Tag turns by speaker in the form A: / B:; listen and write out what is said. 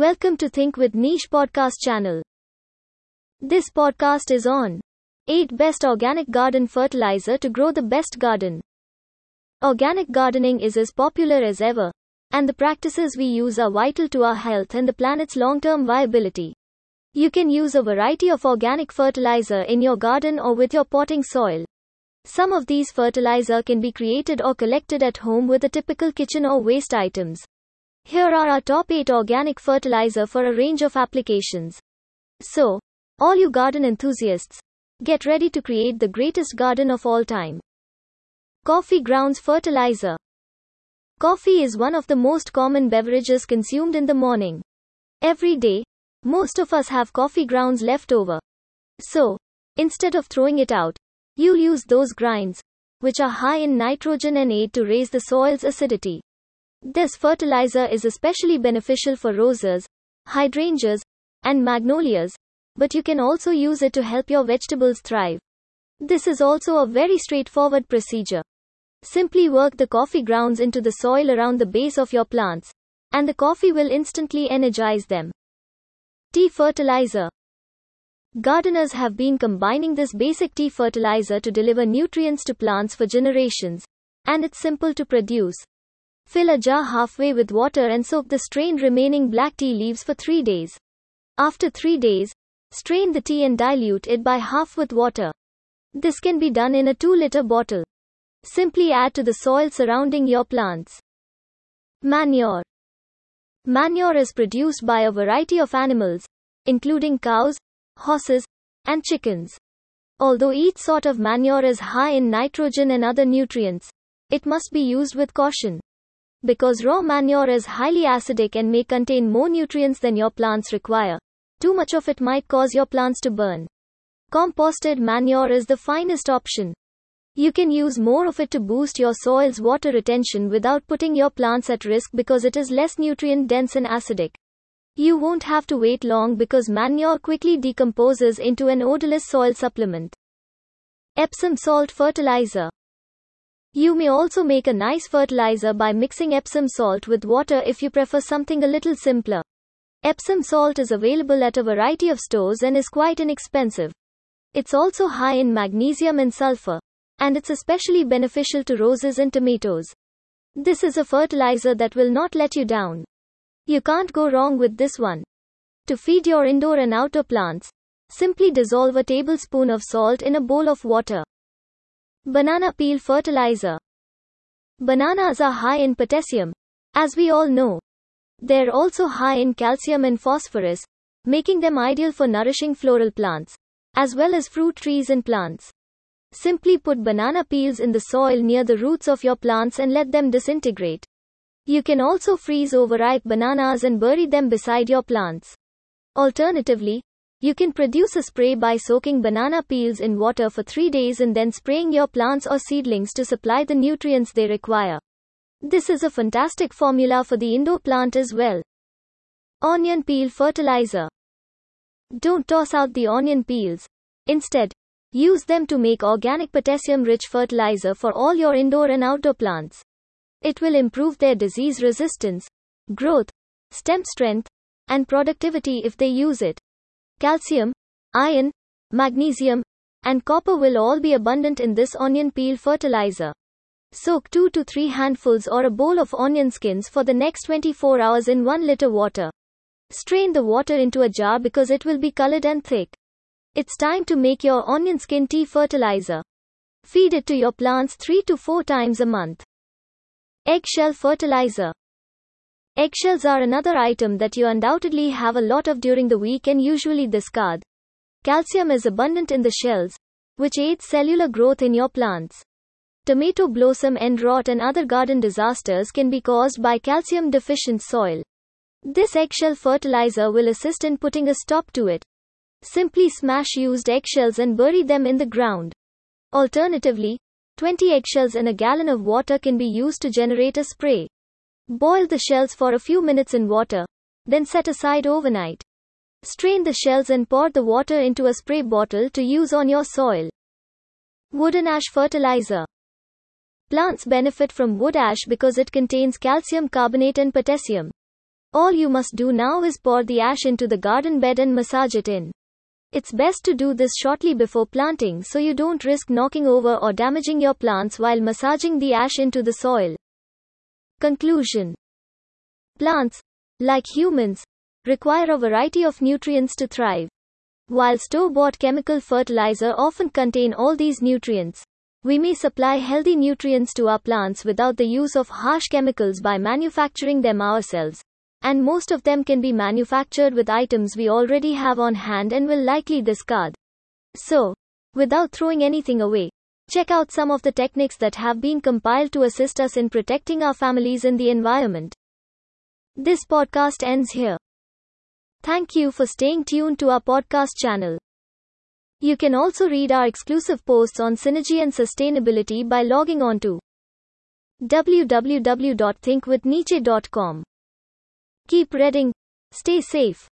A: Welcome to Think with Niche podcast channel. This podcast is on 8 best organic garden fertilizer to grow the best garden. Organic gardening is as popular as ever, and the practices we use are vital to our health and the planet's long-term viability. You can use a variety of organic fertilizer in your garden or with your potting soil. Some of these fertilizer can be created or collected at home with the typical kitchen or waste items. Here are our top 8 organic fertilizer for a range of applications. So, all you garden enthusiasts, get ready to create the greatest garden of all time. Coffee grounds fertilizer. Coffee is one of the most common beverages consumed in the morning. Every day, most of us have coffee grounds left over. So, instead of throwing it out, you'll use those grinds, which are high in nitrogen and aid to raise the soil's acidity. This fertilizer is especially beneficial for roses, hydrangeas, and magnolias, but you can also use it to help your vegetables thrive. This is also a very straightforward procedure. Simply work the coffee grounds into the soil around the base of your plants, and the coffee will instantly energize them. Tea fertilizer. Gardeners have been combining this basic tea fertilizer to deliver nutrients to plants for generations, and it's simple to produce. Fill a jar halfway with water and soak the strained remaining black tea leaves for 3 days. After 3 days, strain the tea and dilute it by half with water. This can be done in a 2 liter bottle. Simply add to the soil surrounding your plants. Manure. Manure is produced by a variety of animals, including cows, horses, and chickens. Although each sort of manure is high in nitrogen and other nutrients, it must be used with caution. Because raw manure is highly acidic and may contain more nutrients than your plants require, too much of it might cause your plants to burn. Composted manure is the finest option. You can use more of it to boost your soil's water retention without putting your plants at risk because it is less nutrient dense and acidic. You won't have to wait long because manure quickly decomposes into an odorless soil supplement. Epsom salt fertilizer. You may also make a nice fertilizer by mixing Epsom salt with water if you prefer something a little simpler. Epsom salt is available at a variety of stores and is quite inexpensive. It's also high in magnesium and sulfur, and it's especially beneficial to roses and tomatoes. This is a fertilizer that will not let you down. You can't go wrong with this one. To feed your indoor and outdoor plants, simply dissolve a tablespoon of salt in a bowl of water. Banana peel fertilizer. Bananas are high in potassium, as we all know. They're also high in calcium and phosphorus, making them ideal for nourishing floral plants, as well as fruit trees and plants. Simply put banana peels in the soil near the roots of your plants and let them disintegrate. You can also freeze overripe bananas and bury them beside your plants. Alternatively, you can produce a spray by soaking banana peels in water for 3 days and then spraying your plants or seedlings to supply the nutrients they require. This is a fantastic formula for the indoor plant as well. Onion peel fertilizer. Don't toss out the onion peels. Instead, use them to make organic potassium rich fertilizer for all your indoor and outdoor plants. It will improve their disease resistance, growth, stem strength, and productivity if they use it. Calcium, iron, magnesium, and copper will all be abundant in this onion peel fertilizer. Soak 2 to 3 handfuls or a bowl of onion skins for the next 24 hours in 1 liter water. Strain the water into a jar because it will be colored and thick. It's time to make your onion skin tea fertilizer. Feed it to your plants 3 to 4 times a month. Eggshell fertilizer. Eggshells are another item that you undoubtedly have a lot of during the week and usually discard. Calcium is abundant in the shells, which aids cellular growth in your plants. Tomato blossom end rot and other garden disasters can be caused by calcium deficient soil. This eggshell fertilizer will assist in putting a stop to it. Simply smash used eggshells and bury them in the ground. Alternatively, 20 eggshells in a gallon of water can be used to generate a spray. Boil the shells for a few minutes in water, then set aside overnight. Strain the shells and pour the water into a spray bottle to use on your soil. Wooden ash fertilizer. Plants benefit from wood ash because it contains calcium carbonate and potassium. All you must do now is pour the ash into the garden bed and massage it in. It's best to do this shortly before planting so you don't risk knocking over or damaging your plants while massaging the ash into the soil. Conclusion Plants, like humans, require a variety of nutrients to thrive. While store bought chemical fertilizer often contain all these nutrients, we may supply healthy nutrients to our plants without the use of harsh chemicals by manufacturing them ourselves. And most of them can be manufactured with items we already have on hand and will likely discard. So, without throwing anything away, check out some of the techniques that have been compiled to assist us in protecting our families and the environment. This podcast ends here. Thank you for staying tuned to our podcast channel. You can also read our exclusive posts on synergy and sustainability by logging on to www.thinkwithniche.com. Keep reading. Stay safe.